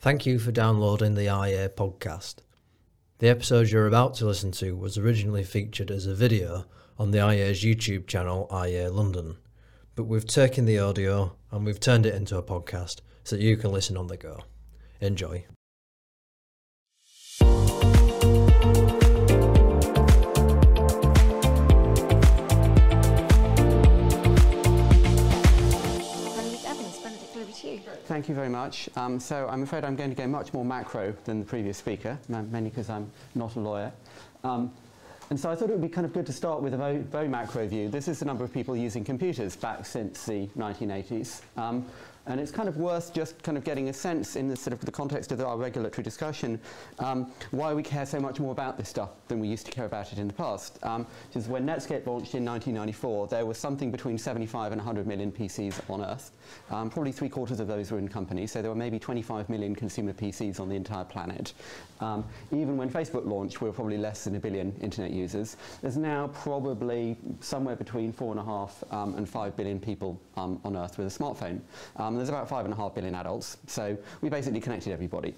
Thank you for downloading the IA podcast. The episode you're about to listen to was originally featured as a video on the IA's YouTube channel, IA London, but we've taken the audio and we've turned it into a podcast so that you can listen on the go. Enjoy. Thank you very much. Um, so I'm afraid I'm going to go much more macro than the previous speaker, mainly because I'm not a lawyer. Um, and so I thought it would be kind of good to start with a very, very macro view. This is the number of people using computers back since the 1980s. Um, and it's kind of worth just kind of getting a sense in the sort of the context of our regulatory discussion um, why we care so much more about this stuff than we used to care about it in the past. Um, is when Netscape launched in 1994, there was something between 75 and 100 million PCs on Earth. Um, probably three quarters of those were in companies, so there were maybe 25 million consumer PCs on the entire planet. Um, even when Facebook launched, we were probably less than a billion internet users. There's now probably somewhere between four and a half um, and five billion people um, on Earth with a smartphone. There's about five and a half billion adults, so we basically connected everybody.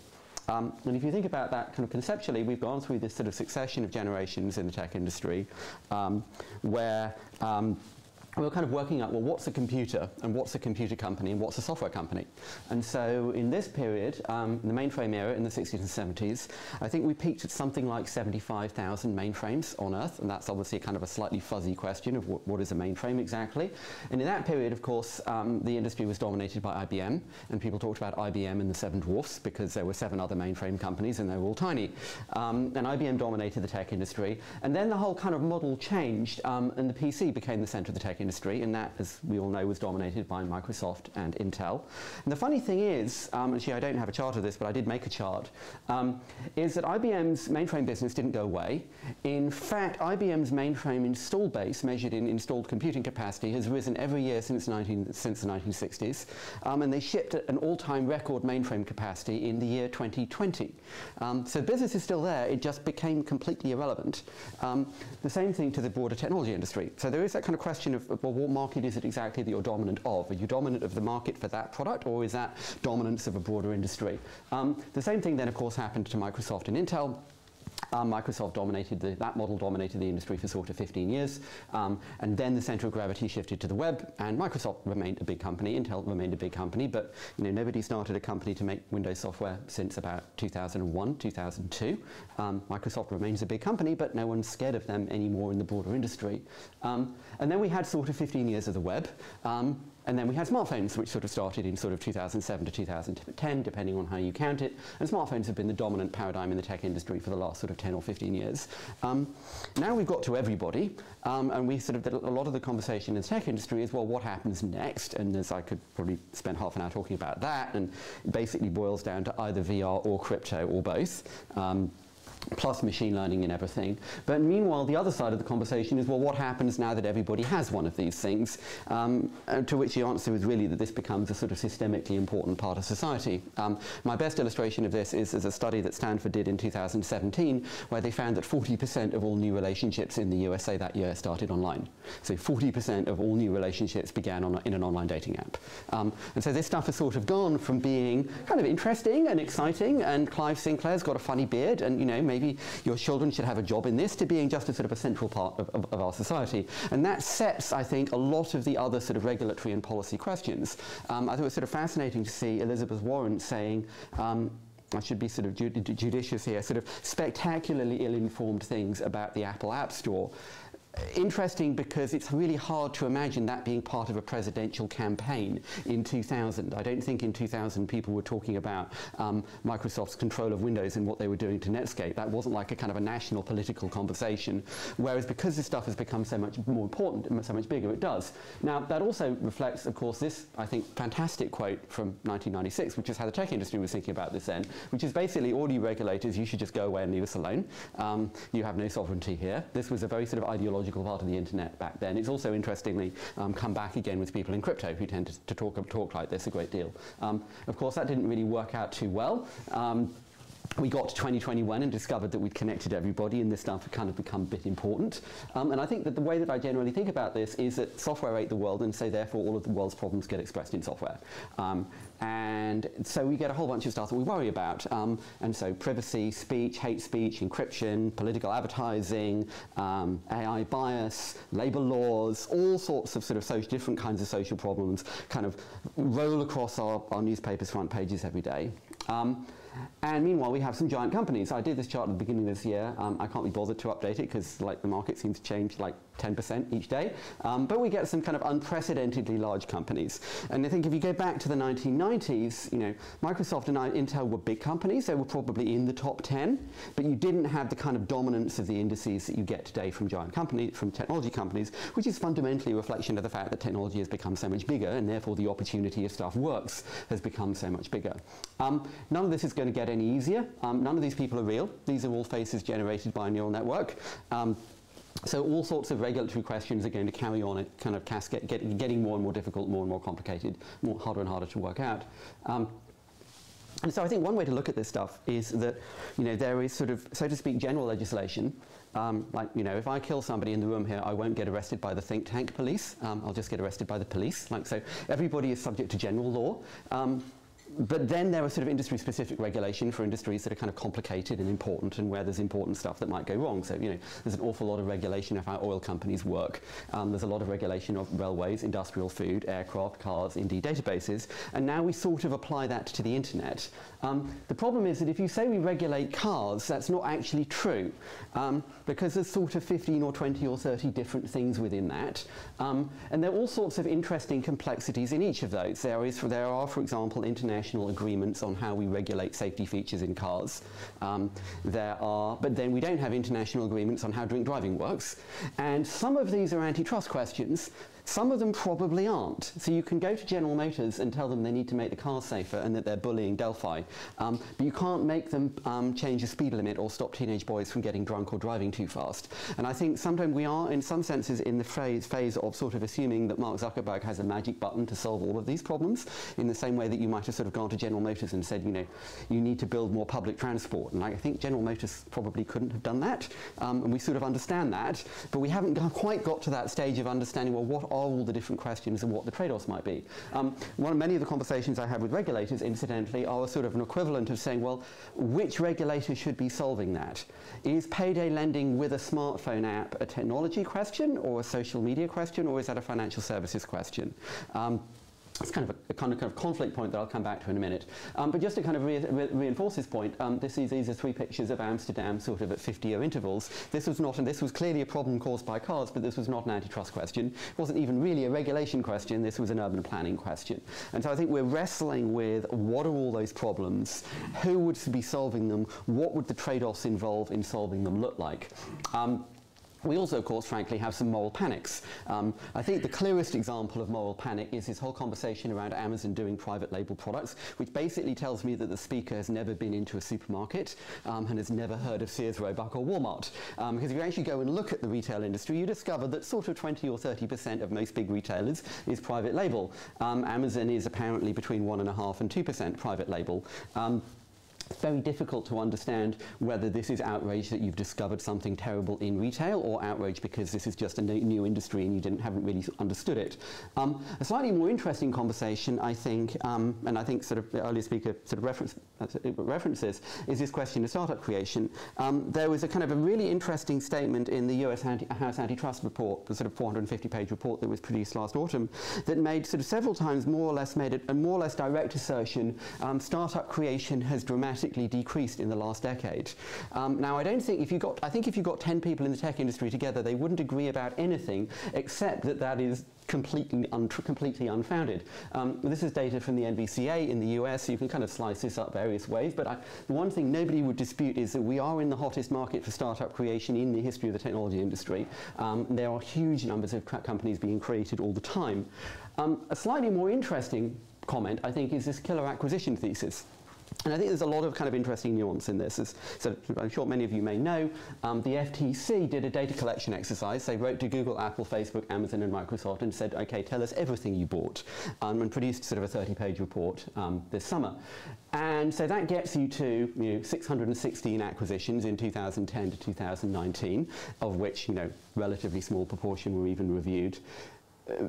Um, and if you think about that kind of conceptually, we've gone through this sort of succession of generations in the tech industry um, where um, we were kind of working out, well, what's a computer and what's a computer company and what's a software company? And so in this period, um, the mainframe era in the 60s and 70s, I think we peaked at something like 75,000 mainframes on Earth, and that's obviously kind of a slightly fuzzy question of wh- what is a mainframe exactly. And in that period, of course, um, the industry was dominated by IBM, and people talked about IBM and the seven dwarfs because there were seven other mainframe companies and they were all tiny. Um, and IBM dominated the tech industry. And then the whole kind of model changed, um, and the PC became the center of the tech industry, and that, as we all know, was dominated by Microsoft and Intel. And the funny thing is, um, actually, I don't have a chart of this, but I did make a chart, um, is that IBM's mainframe business didn't go away. In fact, IBM's mainframe install base, measured in installed computing capacity, has risen every year since, 19, since the 1960s, um, and they shipped an all-time record mainframe capacity in the year 2020. Um, so business is still there, it just became completely irrelevant. Um, the same thing to the broader technology industry. So there is that kind of question of, well, what market is it exactly that you're dominant of? Are you dominant of the market for that product, or is that dominance of a broader industry? Um, the same thing then, of course, happened to Microsoft and Intel. Um, Microsoft dominated the, that model dominated the industry for sort of 15 years, um, and then the center of gravity shifted to the web, and Microsoft remained a big company. Intel remained a big company, but you know nobody started a company to make Windows software since about 2001, 2002. Um, Microsoft remains a big company, but no one's scared of them anymore in the broader industry. Um, and then we had sort of 15 years of the web. And then we had smartphones, which sort of started in sort of 2007 to 2010, depending on how you count it. And smartphones have been the dominant paradigm in the tech industry for the last sort of 10 or 15 years. Um, now we've got to everybody, um, and we sort of, a lot of the conversation in the tech industry is, well, what happens next? And as I could probably spend half an hour talking about that, and basically boils down to either VR or crypto or both. Um, plus machine learning and everything. But meanwhile, the other side of the conversation is, well, what happens now that everybody has one of these things? Um, to which the answer is really that this becomes a sort of systemically important part of society. Um, my best illustration of this is, is a study that Stanford did in 2017, where they found that 40% of all new relationships in the USA that year started online. So 40% of all new relationships began on in an online dating app. Um, and so this stuff has sort of gone from being kind of interesting and exciting, and Clive Sinclair's got a funny beard, and you know, maybe your children should have a job in this, to being just a sort of a central part of, of, of our society. And that sets, I think, a lot of the other sort of regulatory and policy questions. Um, I thought it was sort of fascinating to see Elizabeth Warren saying, um, I should be sort of ju- judicious here, sort of spectacularly ill-informed things about the Apple App Store interesting because it's really hard to imagine that being part of a presidential campaign in 2000. I don't think in 2000 people were talking about um, Microsoft's control of Windows and what they were doing to Netscape. That wasn't like a kind of a national political conversation. Whereas because this stuff has become so much more important and so much bigger, it does. Now, that also reflects, of course, this, I think, fantastic quote from 1996, which is how the tech industry was thinking about this then, which is basically all you regulators, you should just go away and leave us alone. Um, you have no sovereignty here. This was a very sort of ideological part of the internet back then. It's also interestingly um, come back again with people in crypto who tend to, to talk, talk like this a great deal. Um, of course, that didn't really work out too well. Um, we got to 2021 and discovered that we'd connected everybody and this stuff had kind of become a bit important. Um, and I think that the way that I generally think about this is that software ate the world and so therefore all of the world's problems get expressed in software. Um, and so we get a whole bunch of stuff that we worry about. Um, and so privacy, speech, hate speech, encryption, political advertising, um, AI bias, labor laws, all sorts of sort of social, different kinds of social problems kind of roll across our, our newspapers' front pages every day. Um, and meanwhile, we have some giant companies. I did this chart at the beginning of this year. Um, I can't be bothered to update it because like the market seems to change like 10% each day. Um, but we get some kind of unprecedentedly large companies. And I think if you go back to the 1990s, you know, Microsoft and Intel were big companies. They were probably in the top 10, but you didn't have the kind of dominance of the indices that you get today from giant companies, from technology companies, which is fundamentally a reflection of the fact that technology has become so much bigger and therefore the opportunity of stuff works has become so much bigger. Um, none of this is going to get any easier. Um, none of these people are real. These are all faces generated by a neural network. Um, so all sorts of regulatory questions are going to carry on it kind of cascade, get, getting more and more difficult, more and more complicated, more harder and harder to work out. Um, and so I think one way to look at this stuff is that, you know, there is sort of, so to speak, general legislation. Um, like, you know, if I kill somebody in the room here, I won't get arrested by the think tank police. Um, I'll just get arrested by the police. Like, so everybody is subject to general law. Um, but then there are sort of industry-specific regulation for industries that are kind of complicated and important and where there's important stuff that might go wrong. So, you know, there's an awful lot of regulation of how oil companies work. Um, there's a lot of regulation of railways, industrial food, aircraft, cars, indeed databases. And now we sort of apply that to the internet. Um, the problem is that if you say we regulate cars, that's not actually true um, because there's sort of 15 or 20 or 30 different things within that. Um, and there are all sorts of interesting complexities in each of those. There, is, there are, for example, international international agreements on how we regulate safety features in cars. Um, there are, but then we don't have international agreements on how drink driving works. And some of these are antitrust questions some of them probably aren't. So you can go to General Motors and tell them they need to make the cars safer and that they're bullying Delphi. Um, but you can't make them um, change the speed limit or stop teenage boys from getting drunk or driving too fast. And I think sometimes we are, in some senses, in the phase, phase of sort of assuming that Mark Zuckerberg has a magic button to solve all of these problems, in the same way that you might have sort of gone to General Motors and said, you know, you need to build more public transport. And I think General Motors probably couldn't have done that. Um, and we sort of understand that. But we haven't quite got to that stage of understanding, well, what are all the different questions and what the trade-offs might be. Um, one, many of the conversations I have with regulators, incidentally, are sort of an equivalent of saying, well, which regulator should be solving that? Is payday lending with a smartphone app a technology question or a social media question, or is that a financial services question? Um, it's kind of a, a kind, of, kind of conflict point that I'll come back to in a minute. Um, but just to kind of re re reinforce this point, um, this is, these are three pictures of Amsterdam sort of at 50-year intervals. This was not, and this was clearly a problem caused by cars, but this was not an antitrust question. It wasn't even really a regulation question. This was an urban planning question. And so I think we're wrestling with what are all those problems? Who would be solving them? What would the trade-offs involved in solving them look like? Um, we also, of course, frankly, have some moral panics. Um, I think the clearest example of moral panic is this whole conversation around Amazon doing private label products, which basically tells me that the speaker has never been into a supermarket um, and has never heard of Sears, Roebuck or Walmart. Um, because if you actually go and look at the retail industry, you discover that sort of 20 or 30% of most big retailers is private label. Um, Amazon is apparently between 1.5 and 2% private label. Very difficult to understand whether this is outrage that you've discovered something terrible in retail or outrage because this is just a new industry and you didn't, haven't really understood it. Um, a slightly more interesting conversation, I think, um, and I think sort of the earlier speaker sort of reference, uh, references, is this question of startup creation. Um, there was a kind of a really interesting statement in the US anti House antitrust report, the sort of 450-page report that was produced last autumn, that made sort of several times more or less made a, a more or less direct assertion, um, startup creation has dramatically dramatically decreased in the last decade. Um, now, I don't think if you got, I think if you got 10 people in the tech industry together, they wouldn't agree about anything except that that is completely, completely unfounded. Um, this is data from the NVCA in the US, so you can kind of slice this up various ways, but I, the one thing nobody would dispute is that we are in the hottest market for startup creation in the history of the technology industry. Um, there are huge numbers of companies being created all the time. Um, a slightly more interesting comment, I think, is this killer acquisition thesis. And I think there's a lot of kind of interesting nuance in this. As, so I'm sure many of you may know, um, the FTC did a data collection exercise. They wrote to Google, Apple, Facebook, Amazon, and Microsoft and said, okay, tell us everything you bought, um, and produced sort of a 30-page report um, this summer. And so that gets you to you know, 616 acquisitions in 2010 to 2019, of which you know relatively small proportion were even reviewed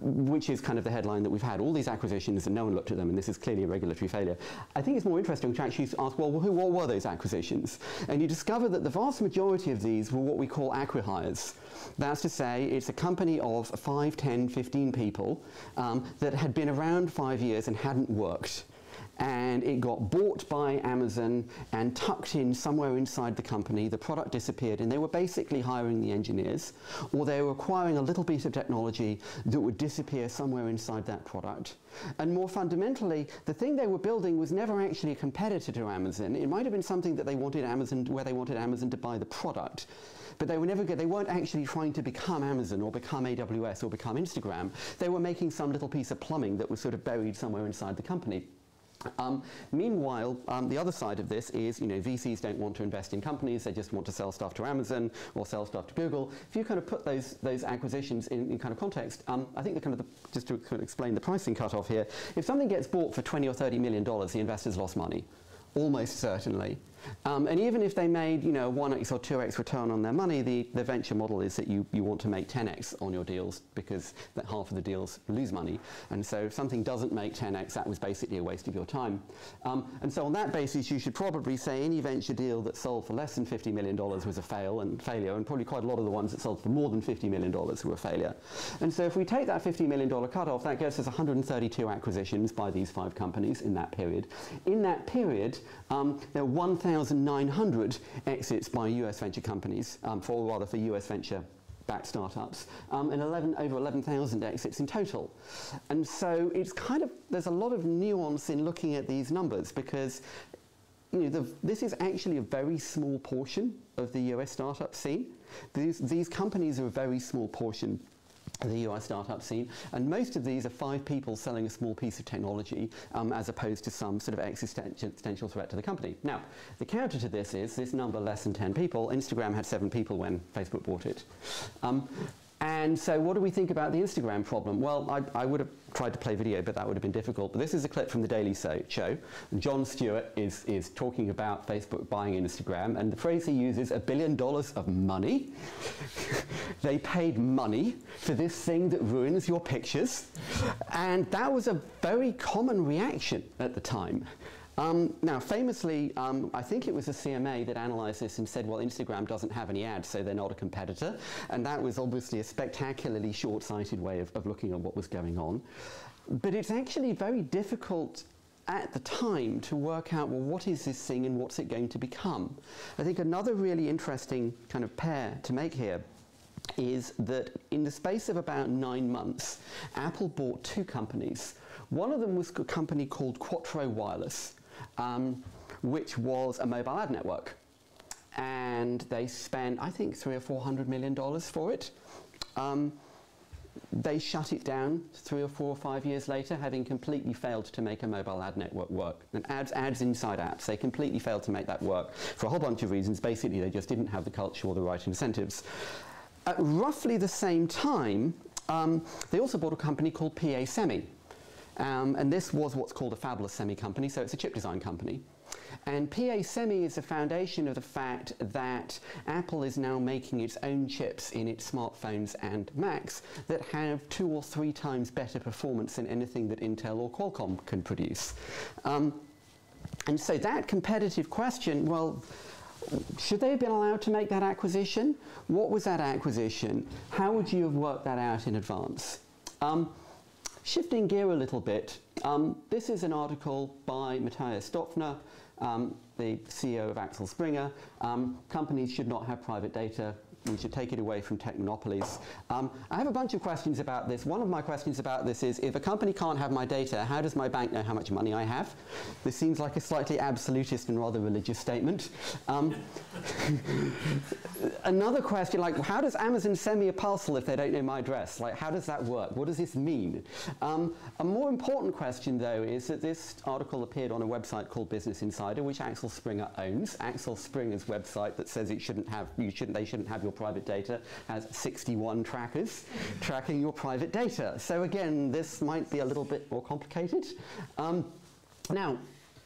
which is kind of the headline that we've had all these acquisitions and no one looked at them, and this is clearly a regulatory failure. I think it's more interesting to actually ask, well, who, what were those acquisitions? And you discover that the vast majority of these were what we call acquihires. That's to say, it's a company of 5, 10, 15 people um, that had been around five years and hadn't worked and it got bought by Amazon and tucked in somewhere inside the company. The product disappeared, and they were basically hiring the engineers, or they were acquiring a little bit of technology that would disappear somewhere inside that product. And more fundamentally, the thing they were building was never actually a competitor to Amazon. It might have been something that they wanted Amazon, where they wanted Amazon to buy the product but they were never they weren't actually trying to become Amazon or become AWS or become Instagram. They were making some little piece of plumbing that was sort of buried somewhere inside the company. Um, meanwhile, um, the other side of this is, you know, VCs don't want to invest in companies, they just want to sell stuff to Amazon or sell stuff to Google. If you kind of put those, those acquisitions in, in kind of context, um, I think the kind of the, just to kind of explain the pricing cutoff here, if something gets bought for 20 or 30 million dollars, the investors lost money, almost certainly. Um, and even if they made, you know, 1x or 2x return on their money, the, the venture model is that you, you want to make 10x on your deals because that half of the deals lose money. And so if something doesn't make 10x, that was basically a waste of your time. Um, and so on that basis, you should probably say any venture deal that sold for less than $50 million was a fail and failure, and probably quite a lot of the ones that sold for more than $50 million were a failure. And so if we take that $50 million cutoff, that gets us 132 acquisitions by these five companies in that period. In that period, um, there were 1,900 exits by US venture companies, um, for, or rather for US venture backed startups, um, and 11, over 11,000 exits in total. And so it's kind of, there's a lot of nuance in looking at these numbers because you know, the, this is actually a very small portion of the US startup scene. These, these companies are a very small portion the US startup scene, and most of these are five people selling a small piece of technology um, as opposed to some sort of existential threat to the company. Now, the counter to this is this number less than 10 people. Instagram had seven people when Facebook bought it. Um, and so what do we think about the Instagram problem? Well, I, I, would have tried to play video, but that would have been difficult. But this is a clip from The Daily Show. Jon Stewart is, is talking about Facebook buying Instagram, and the phrase he uses, a billion dollars of money. they paid money for this thing that ruins your pictures. And that was a very common reaction at the time. Um, now, famously, um, I think it was the CMA that analysed this and said, well, Instagram doesn't have any ads, so they're not a competitor. And that was obviously a spectacularly short-sighted way of, of looking at what was going on. But it's actually very difficult at the time to work out, well, what is this thing and what's it going to become? I think another really interesting kind of pair to make here is that in the space of about nine months, Apple bought two companies. One of them was a company called Quattro Wireless, um, which was a mobile ad network. And they spent, I think, three or four hundred million dollars for it. Um, they shut it down three or four or five years later, having completely failed to make a mobile ad network work. And ads, ads inside apps, they completely failed to make that work for a whole bunch of reasons. Basically, they just didn't have the culture or the right incentives. At roughly the same time, um, they also bought a company called PA Semi. Um, and this was what's called a fabless semi company, so it's a chip design company. And PA Semi is the foundation of the fact that Apple is now making its own chips in its smartphones and Macs that have two or three times better performance than anything that Intel or Qualcomm can produce. Um, and so that competitive question, well, should they have been allowed to make that acquisition? What was that acquisition? How would you have worked that out in advance? Um, Shifting gear a little bit, um, this is an article by Matthias Döpfner, um, the CEO of Axel Springer. Um, companies should not have private data. We should take it away from tech monopolies. Um, I have a bunch of questions about this. One of my questions about this is, if a company can't have my data, how does my bank know how much money I have? This seems like a slightly absolutist and rather religious statement. Um, another question, like, how does Amazon send me a parcel if they don't know my address? Like, how does that work? What does this mean? Um, a more important question, though, is that this article appeared on a website called Business Insider, which Axel Springer owns. Axel Springer's website that says it shouldn't have, you shouldn't, they shouldn't have your private data has 61 trackers tracking your private data. So again, this might be a little bit more complicated. Um, now,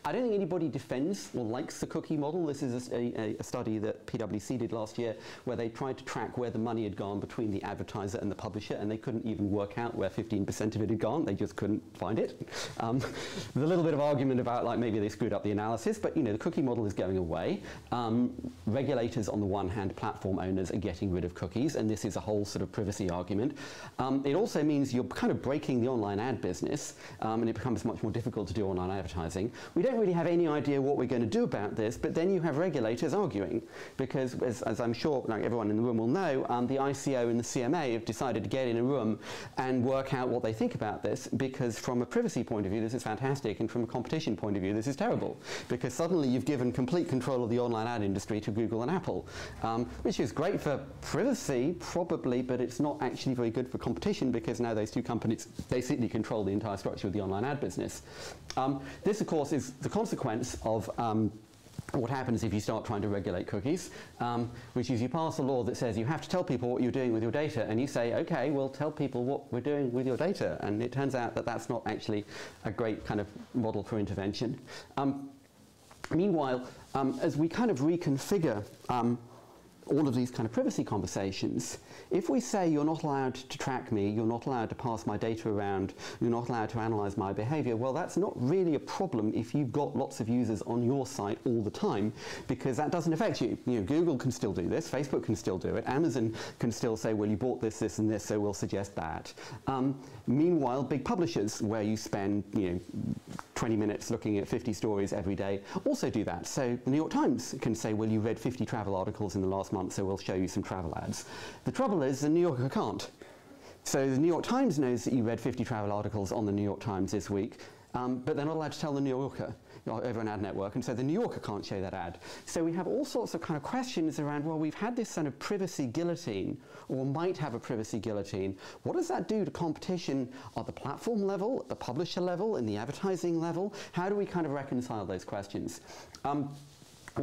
I don't think anybody defends or likes the cookie model. This is a, a, a, study that PwC did last year where they tried to track where the money had gone between the advertiser and the publisher, and they couldn't even work out where 15% of it had gone. They just couldn't find it. Um, there's a little bit of argument about like maybe they screwed up the analysis, but you know the cookie model is going away. Um, regulators, on the one hand, platform owners are getting rid of cookies, and this is a whole sort of privacy argument. Um, it also means you're kind of breaking the online ad business, um, and it becomes much more difficult to do online advertising. We don't don't really have any idea what we're going to do about this, but then you have regulators arguing, because as, as I'm sure like everyone in the room will know, um, the ICO and the CMA have decided to get in a room and work out what they think about this, because from a privacy point of view, this is fantastic, and from a competition point of view, this is terrible, because suddenly you've given complete control of the online ad industry to Google and Apple, um, which is great for privacy, probably, but it's not actually very good for competition, because now those two companies basically control the entire structure of the online ad business. Um, this, of course, is the consequence of um, what happens if you start trying to regulate cookies, um, which is you pass a law that says you have to tell people what you're doing with your data, and you say, okay, we'll tell people what we're doing with your data. And it turns out that that's not actually a great kind of model for intervention. Um, meanwhile, um, as we kind of reconfigure um, all of these kind of privacy conversations, if we say you're not allowed to track me, you're not allowed to pass my data around, you're not allowed to analyze my behavior, well, that's not really a problem if you've got lots of users on your site all the time, because that doesn't affect you. You know, Google can still do this, Facebook can still do it, Amazon can still say, well, you bought this, this, and this, so we'll suggest that. Um, meanwhile, big publishers, where you spend, you know, 20 minutes looking at 50 stories every day, also do that. So the New York Times can say, well, you read 50 travel articles in the last month, so we'll show you some travel ads. The trouble is the New Yorker can't. So the New York Times knows that you read 50 travel articles on the New York Times this week, um, but they're not allowed to tell the New Yorker over an ad network, and so the New Yorker can't show that ad. So we have all sorts of kind of questions around, well, we've had this kind of privacy guillotine, or might have a privacy guillotine. What does that do to competition at the platform level, at the publisher level, in the advertising level? How do we kind of reconcile those questions? Um,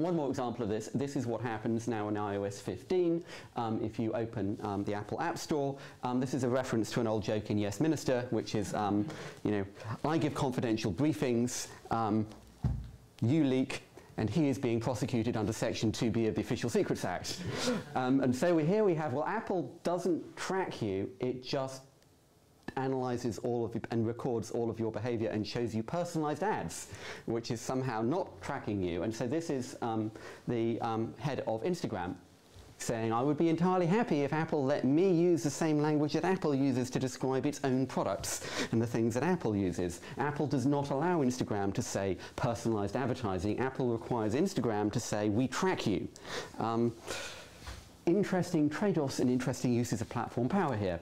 one more example of this, this is what happens now in iOS 15 um, if you open um, the Apple App Store. Um, this is a reference to an old joke in Yes Minister, which is, um, you know, I give confidential briefings, um, you leak, and he is being prosecuted under Section 2B of the Official Secrets Act. Um, and so we, here we have, well, Apple doesn't track you, it just analyzes all of and records all of your behavior and shows you personalized ads, which is somehow not tracking you. And so this is um, the um, head of Instagram saying, I would be entirely happy if Apple let me use the same language that Apple uses to describe its own products and the things that Apple uses. Apple does not allow Instagram to say personalized advertising. Apple requires Instagram to say, we track you. Um, interesting trade-offs and interesting uses of platform power here.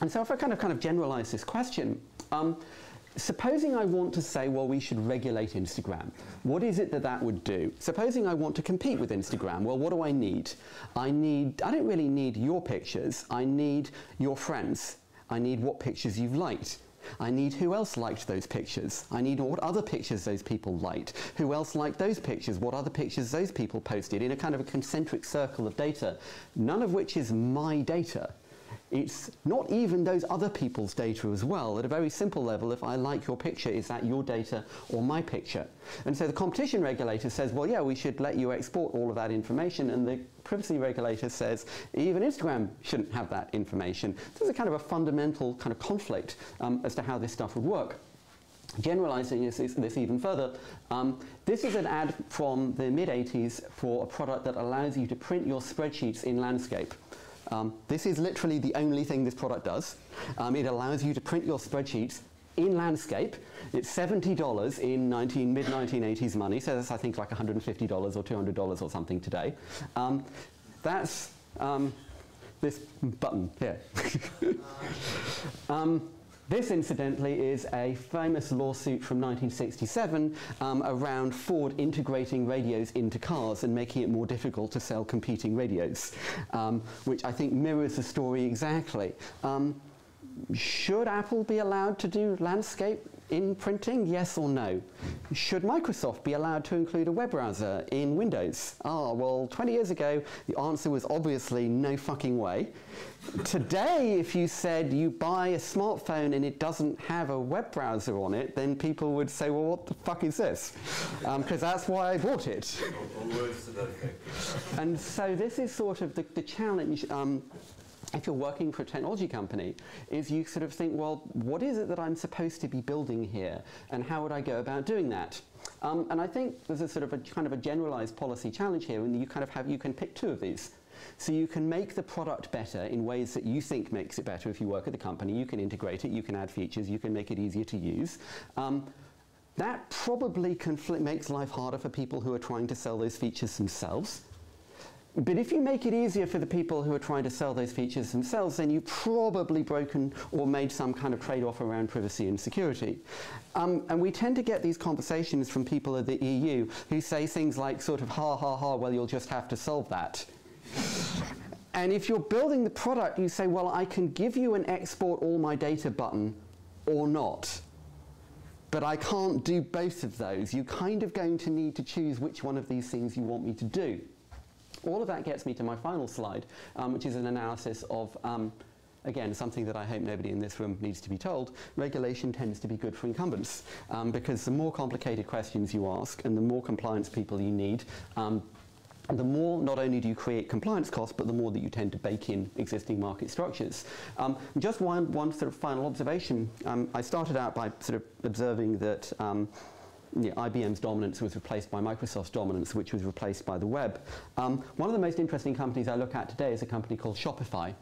And so if I kind of kind of generalize this question, um, supposing I want to say, well, we should regulate Instagram, what is it that that would do? Supposing I want to compete with Instagram, well, what do I need? I need, I don't really need your pictures, I need your friends. I need what pictures you've liked. I need who else liked those pictures. I need what other pictures those people liked. Who else liked those pictures? What other pictures those people posted in a kind of a concentric circle of data, none of which is my data. It's not even those other people's data as well. At a very simple level, if I like your picture, is that your data or my picture? And so the competition regulator says, well, yeah, we should let you export all of that information. And the privacy regulator says, even Instagram shouldn't have that information. So There's a kind of a fundamental kind of conflict um, as to how this stuff would work. Generalizing this, this even further, um, this is an ad from the mid-80s for a product that allows you to print your spreadsheets in landscape. Um, this is literally the only thing this product does. Um, it allows you to print your spreadsheets in landscape. It's $70 in 19, mid-1980s money, so that's I think like $150 or $200 or something today. Um, that's Um, this button here. this, incidentally, is a famous lawsuit from 1967 um, around Ford integrating radios into cars and making it more difficult to sell competing radios, um, which I think mirrors the story exactly. Um, should Apple be allowed to do landscape in printing? Yes or no? Should Microsoft be allowed to include a web browser in Windows? Ah, well, 20 years ago, the answer was obviously no fucking way. Today, if you said you buy a smartphone and it doesn't have a web browser on it, then people would say, well, what the fuck is this? Because um, that's why I bought it. and so this is sort of the, the challenge um, if you're working for a technology company, is you sort of think, well, what is it that I'm supposed to be building here, and how would I go about doing that? Um, and I think there's a sort of a kind of a generalized policy challenge here, and you kind of have you can pick two of these. So you can make the product better in ways that you think makes it better if you work at the company. You can integrate it, you can add features, you can make it easier to use. Um, that probably makes life harder for people who are trying to sell those features themselves. But if you make it easier for the people who are trying to sell those features themselves, then you've probably broken or made some kind of trade-off around privacy and security. Um, and we tend to get these conversations from people at the EU who say things like sort of, ha, ha, ha, well, you'll just have to solve that. and if you're building the product, you say, well, I can give you an export all my data button or not. But I can't do both of those. You're kind of going to need to choose which one of these things you want me to do. All of that gets me to my final slide, um, which is an analysis of, um, again, something that I hope nobody in this room needs to be told. Regulation tends to be good for incumbents um, because the more complicated questions you ask and the more compliance people you need, um, the more not only do you create compliance costs, but the more that you tend to bake in existing market structures. Um, just one, one sort of final observation. Um, I started out by sort of observing that um, you know, IBM's dominance was replaced by Microsoft's dominance, which was replaced by the web. Um, one of the most interesting companies I look at today is a company called Shopify.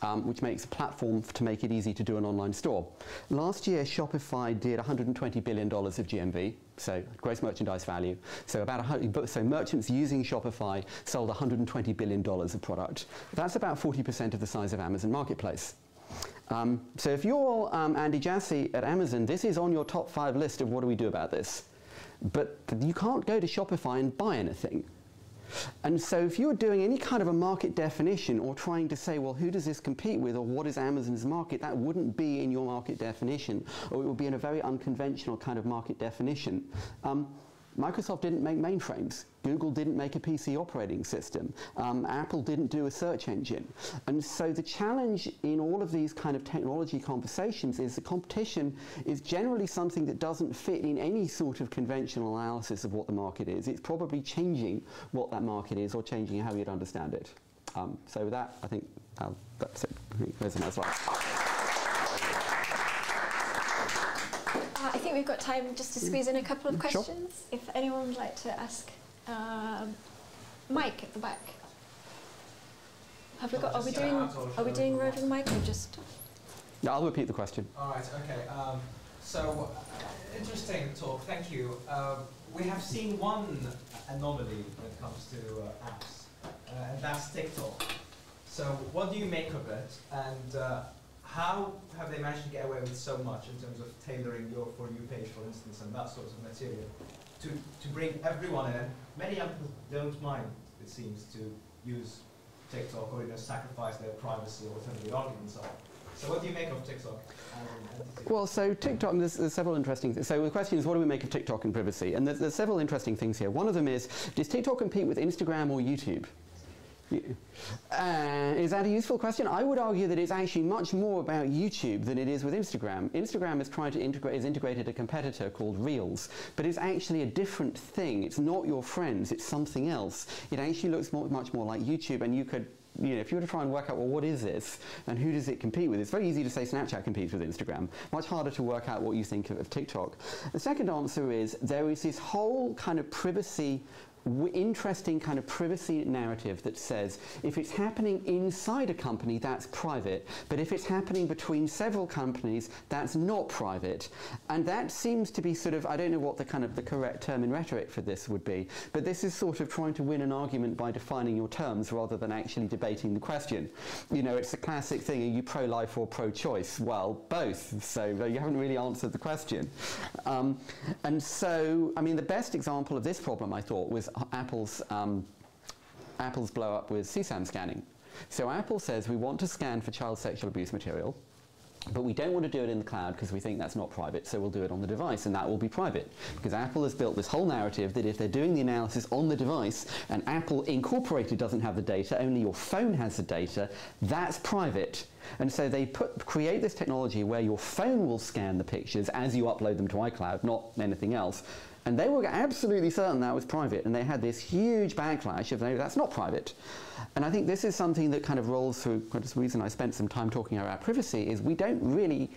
Um, which makes a platform to make it easy to do an online store. Last year, Shopify did $120 billion of GMV, so gross merchandise value. So about so merchants using Shopify sold $120 billion of product. That's about 40% of the size of Amazon Marketplace. Um, so if you're um, Andy Jassy at Amazon, this is on your top five list of what do we do about this. But you can't go to Shopify and buy anything. And so if you're doing any kind of a market definition or trying to say, well, who does this compete with or what is Amazon's market, that wouldn't be in your market definition or it would be in a very unconventional kind of market definition. Um, Microsoft didn't make mainframes. Google didn't make a PC operating system. Um, Apple didn't do a search engine. And so the challenge in all of these kind of technology conversations is the competition is generally something that doesn't fit in any sort of conventional analysis of what the market is. It's probably changing what that market is or changing how you'd understand it. Um, so with that, I think uh, that's it. There's a nice slide. Uh, I think we've got time just to squeeze in a couple of questions. Sure. If anyone would like to ask um, Mike at the back. Have we got? Are we doing? Are we doing roving mic or just? No, I'll repeat the question. All right. Okay. Um, so uh, interesting talk. Thank you. Um, we have seen one anomaly when it comes to uh, apps, uh, and that's TikTok. So what do you make of it? And uh, how have they managed to get away with so much in terms of tailoring your For You page, for instance, and that sort of material to, to bring everyone in? Many young people don't mind, it seems, to use TikTok or you know, sacrifice their privacy or whatever the arguments are. So what do you make of TikTok? Well, so TikTok, there's, there's, several interesting things. So the question is, what do we make of TikTok and privacy? And there's, there's several interesting things here. One of them is, does TikTok compete with Instagram or YouTube? Uh, is that a useful question? I would argue that it's actually much more about YouTube than it is with Instagram. Instagram is trying to integrate, is integrated a competitor called Reels, but it's actually a different thing. It's not your friends, it's something else. It actually looks more, much more like YouTube, and you could you know, if you were to try and work out, well, what is this and who does it compete with? It's very easy to say Snapchat competes with Instagram. Much harder to work out what you think of, of TikTok. The second answer is there is this whole kind of privacy interesting kind of privacy narrative that says if it's happening inside a company, that's private, but if it's happening between several companies, that's not private. And that seems to be sort of, I don't know what the kind of the correct term in rhetoric for this would be, but this is sort of trying to win an argument by defining your terms rather than actually debating the question. You know, it's the classic thing, are you pro-life or pro-choice? Well, both, so you haven't really answered the question. Um, and so, I mean, the best example of this problem, I thought, was Apple's, um, Apple's blow up with CSAM scanning. So Apple says we want to scan for child sexual abuse material, but we don't want to do it in the cloud because we think that's not private, so we'll do it on the device, and that will be private. Because Apple has built this whole narrative that if they're doing the analysis on the device and Apple Incorporated doesn't have the data, only your phone has the data, that's private. And so they put, create this technology where your phone will scan the pictures as you upload them to iCloud, not anything else. And they were absolutely certain that was private, and they had this huge backlash of, no, that's not private. And I think this is something that kind of rolls through, the reason I spent some time talking about privacy, is we don't really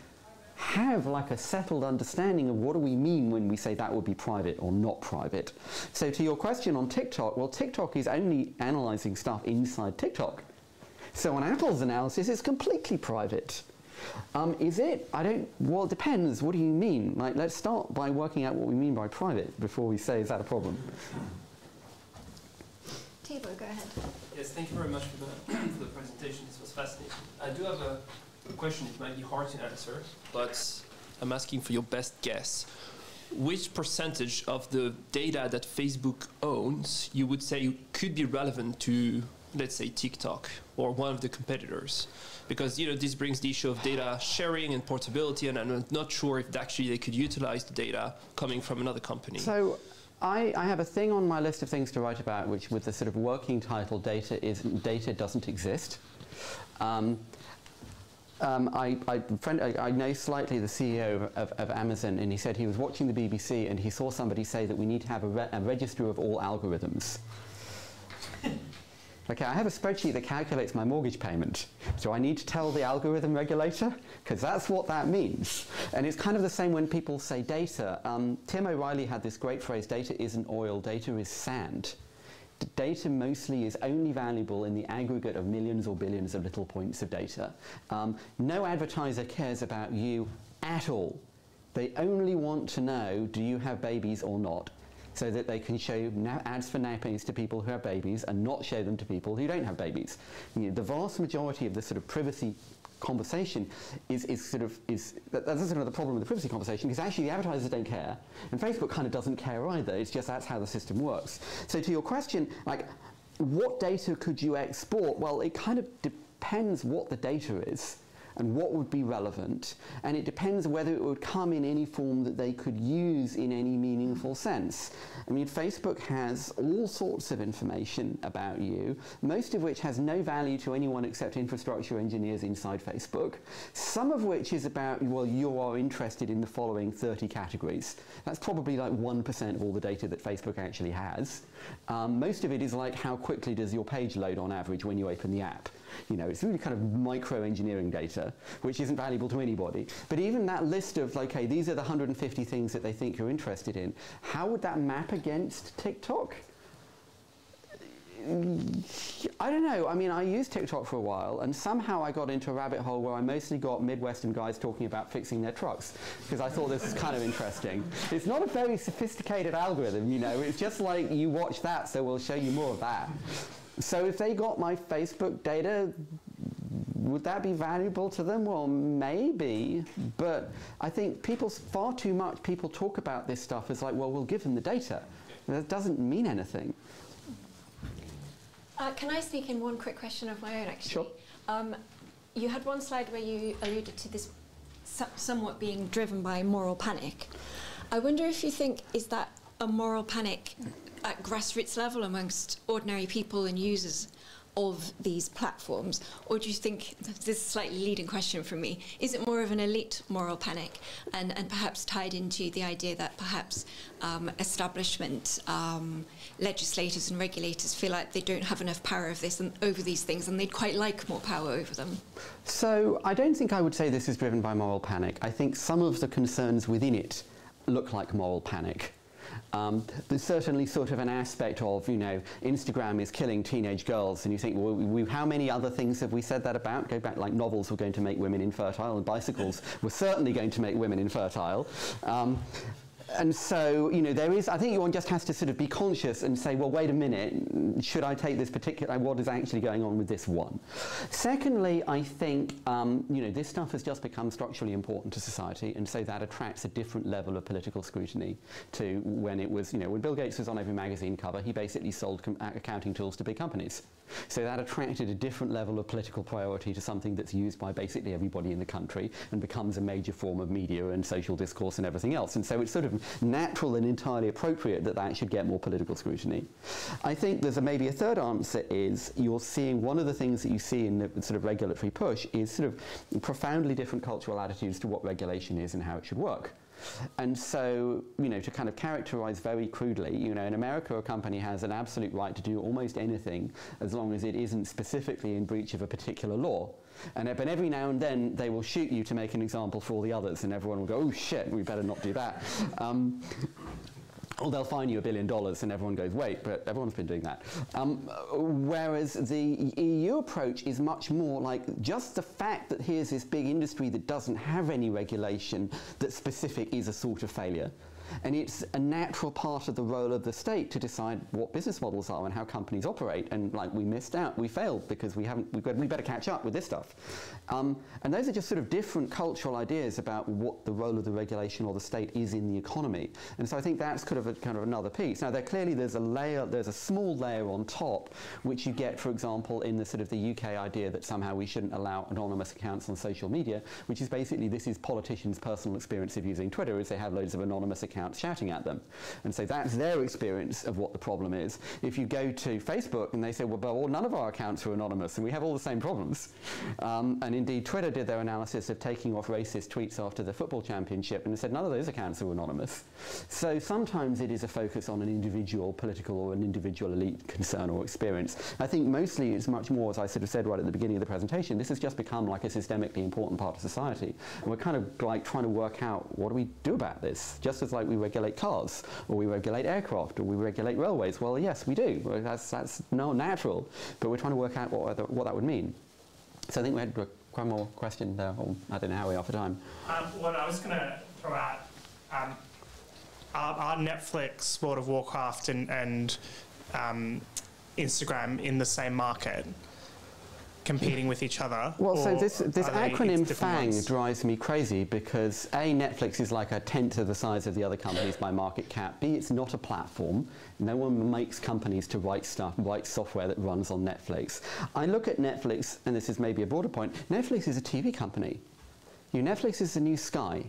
have like a settled understanding of what do we mean when we say that would be private or not private. So to your question on TikTok, well, TikTok is only analyzing stuff inside TikTok. So on Apple's analysis, it's completely private. Um, is it? I don't, well, it depends. What do you mean? Like, let's start by working out what we mean by private before we say, is that a problem? Tibor, go ahead. Yes, thank you very much for the, for the presentation. This was fascinating. I do have a, a question. It might be hard to answer, but I'm asking for your best guess. Which percentage of the data that Facebook owns you would say could be relevant to, let's say, TikTok or one of the competitors? Because you know this brings the issue of data sharing and portability, and I'm not sure if actually they could utilize the data coming from another company. So. I, I, have a thing on my list of things to write about, which with the sort of working title, data is data doesn't exist. Um, um, I, I, friend, I, I, know slightly the CEO of, of, Amazon, and he said he was watching the BBC and he saw somebody say that we need to have a, re a register of all algorithms. Okay, I have a spreadsheet that calculates my mortgage payment. Do I need to tell the algorithm regulator? Because that's what that means. And it's kind of the same when people say data. Um, Tim O'Reilly had this great phrase, data isn't oil, data is sand. D data mostly is only valuable in the aggregate of millions or billions of little points of data. Um, no advertiser cares about you at all. They only want to know, do you have babies or not? So that they can show ads for nappies to people who have babies and not show them to people who don't have babies. You know, the vast majority of the sort of privacy conversation is, is sort of is that, that's sort of problem with the privacy conversation because actually the advertisers don't care and Facebook kind of doesn't care either. It's just that's how the system works. So to your question, like what data could you export? Well, it kind of depends what the data is and what would be relevant, and it depends whether it would come in any form that they could use in any meaningful sense. I mean, Facebook has all sorts of information about you, most of which has no value to anyone except infrastructure engineers inside Facebook, some of which is about, well, you are interested in the following 30 categories. That's probably like 1% of all the data that Facebook actually has. Um, most of it is like how quickly does your page load on average when you open the app. You know, it's really kind of micro engineering data, which isn't valuable to anybody. But even that list of, like, okay, these are the 150 things that they think you're interested in, how would that map against TikTok? I don't know. I mean, I used TikTok for a while, and somehow I got into a rabbit hole where I mostly got Midwestern guys talking about fixing their trucks because I thought this was kind of interesting. It's not a very sophisticated algorithm, you know. It's just like you watch that, so we'll show you more of that. So if they got my Facebook data, would that be valuable to them? Well, maybe, but I think people far too much people talk about this stuff as like, well, we'll give them the data. That doesn't mean anything. Uh, can I speak in one quick question of my own, actually? Sure. Um, you had one slide where you alluded to this somewhat being driven by moral panic. I wonder if you think, is that a moral panic at grassroots level amongst ordinary people and users of these platforms? Or do you think, this is a slightly leading question from me, is it more of an elite moral panic and, and perhaps tied into the idea that perhaps um, establishment, um, legislators and regulators feel like they don't have enough power of this and over these things and they'd quite like more power over them? So I don't think I would say this is driven by moral panic. I think some of the concerns within it look like moral panic. Um, there's certainly sort of an aspect of, you know, Instagram is killing teenage girls, and you think, well, we, how many other things have we said that about? Go back, like novels were going to make women infertile, and bicycles were certainly going to make women infertile. Um, and so, you know, there is, I think one just has to sort of be conscious and say, well, wait a minute, should I take this particular, what is actually going on with this one? Secondly, I think, um, you know, this stuff has just become structurally important to society, and so that attracts a different level of political scrutiny to when it was, you know, when Bill Gates was on every magazine cover, he basically sold accounting tools to big companies. So that attracted a different level of political priority to something that's used by basically everybody in the country and becomes a major form of media and social discourse and everything else. And so it's sort of natural and entirely appropriate that that should get more political scrutiny. I think there's a, maybe a third answer is you're seeing one of the things that you see in the sort of regulatory push is sort of profoundly different cultural attitudes to what regulation is and how it should work. And so, you know, to kind of characterize very crudely, you know, in America, a company has an absolute right to do almost anything as long as it isn't specifically in breach of a particular law. And, but every now and then they will shoot you to make an example for all the others, and everyone will go, oh shit, we better not do that. Um, or they'll fine you a billion dollars and everyone goes, wait, but everyone's been doing that. Um, whereas the EU approach is much more like just the fact that here's this big industry that doesn't have any regulation that's specific is a sort of failure. And it's a natural part of the role of the state to decide what business models are and how companies operate. And like we missed out, we failed because we haven't, we've got, we better catch up with this stuff. Um, and those are just sort of different cultural ideas about what the role of the regulation or the state is in the economy. And so I think that's kind of a, kind of another piece. Now there clearly there's a layer, there's a small layer on top, which you get, for example, in the sort of the UK idea that somehow we shouldn't allow anonymous accounts on social media, which is basically this is politicians' personal experience of using Twitter, is they have loads of anonymous accounts accounts shouting at them. And so that's their experience of what the problem is. If you go to Facebook and they say, well, well none of our accounts are anonymous and we have all the same problems. Um, and indeed, Twitter did their analysis of taking off racist tweets after the football championship and they said none of those accounts are anonymous. So sometimes it is a focus on an individual political or an individual elite concern or experience. I think mostly it's much more, as I sort of said right at the beginning of the presentation, this has just become like a systemically important part of society. And we're kind of like trying to work out what do we do about this? Just as like we regulate cars, or we regulate aircraft, or we regulate railways. Well, yes, we do. That's, that's no natural, but we're trying to work out what, what that would mean. So I think we had one more question there, or I don't know how we are for time. Um, I was going to throw out, um, are, are, Netflix, World of Warcraft, and, and um, Instagram in the same market? Competing with each other? Well, so this, this acronym FANG ones? drives me crazy because A, Netflix is like a tenth of the size of the other companies by market cap. B, it's not a platform. No one makes companies to write stuff, write software that runs on Netflix. I look at Netflix, and this is maybe a broader point, Netflix is a TV company. You Netflix is the new Sky.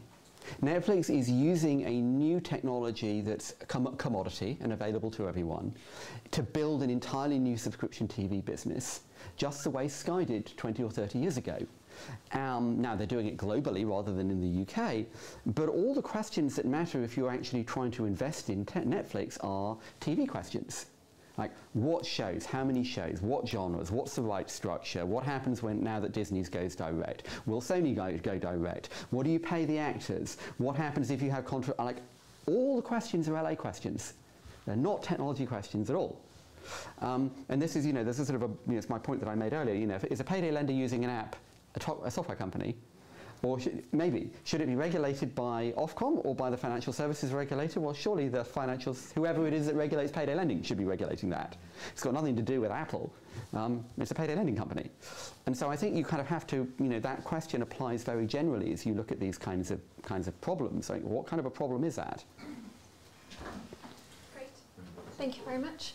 Netflix is using a new technology that's a com commodity and available to everyone to build an entirely new subscription TV business just the way Sky did 20 or 30 years ago. Um, now they're doing it globally rather than in the UK, but all the questions that matter if you're actually trying to invest in Netflix are TV questions. Like what shows, how many shows, what genres, what's the right structure, what happens when now that Disney's goes direct, will Sony go, go direct, what do you pay the actors, what happens if you have contract, like all the questions are LA questions. They're not technology questions at all. Um, and this is, you know, this is sort of a, you know, it's my point that I made earlier, you know, is a payday lender using an app, a, a software company, or should, maybe, should it be regulated by Ofcom or by the financial services regulator? Well, surely the financial, whoever it is that regulates payday lending should be regulating that. It's got nothing to do with Apple. Um, it's a payday lending company. And so I think you kind of have to, you know, that question applies very generally as you look at these kinds of, kinds of problems. Like, what kind of a problem is that? Great. Thank you very much.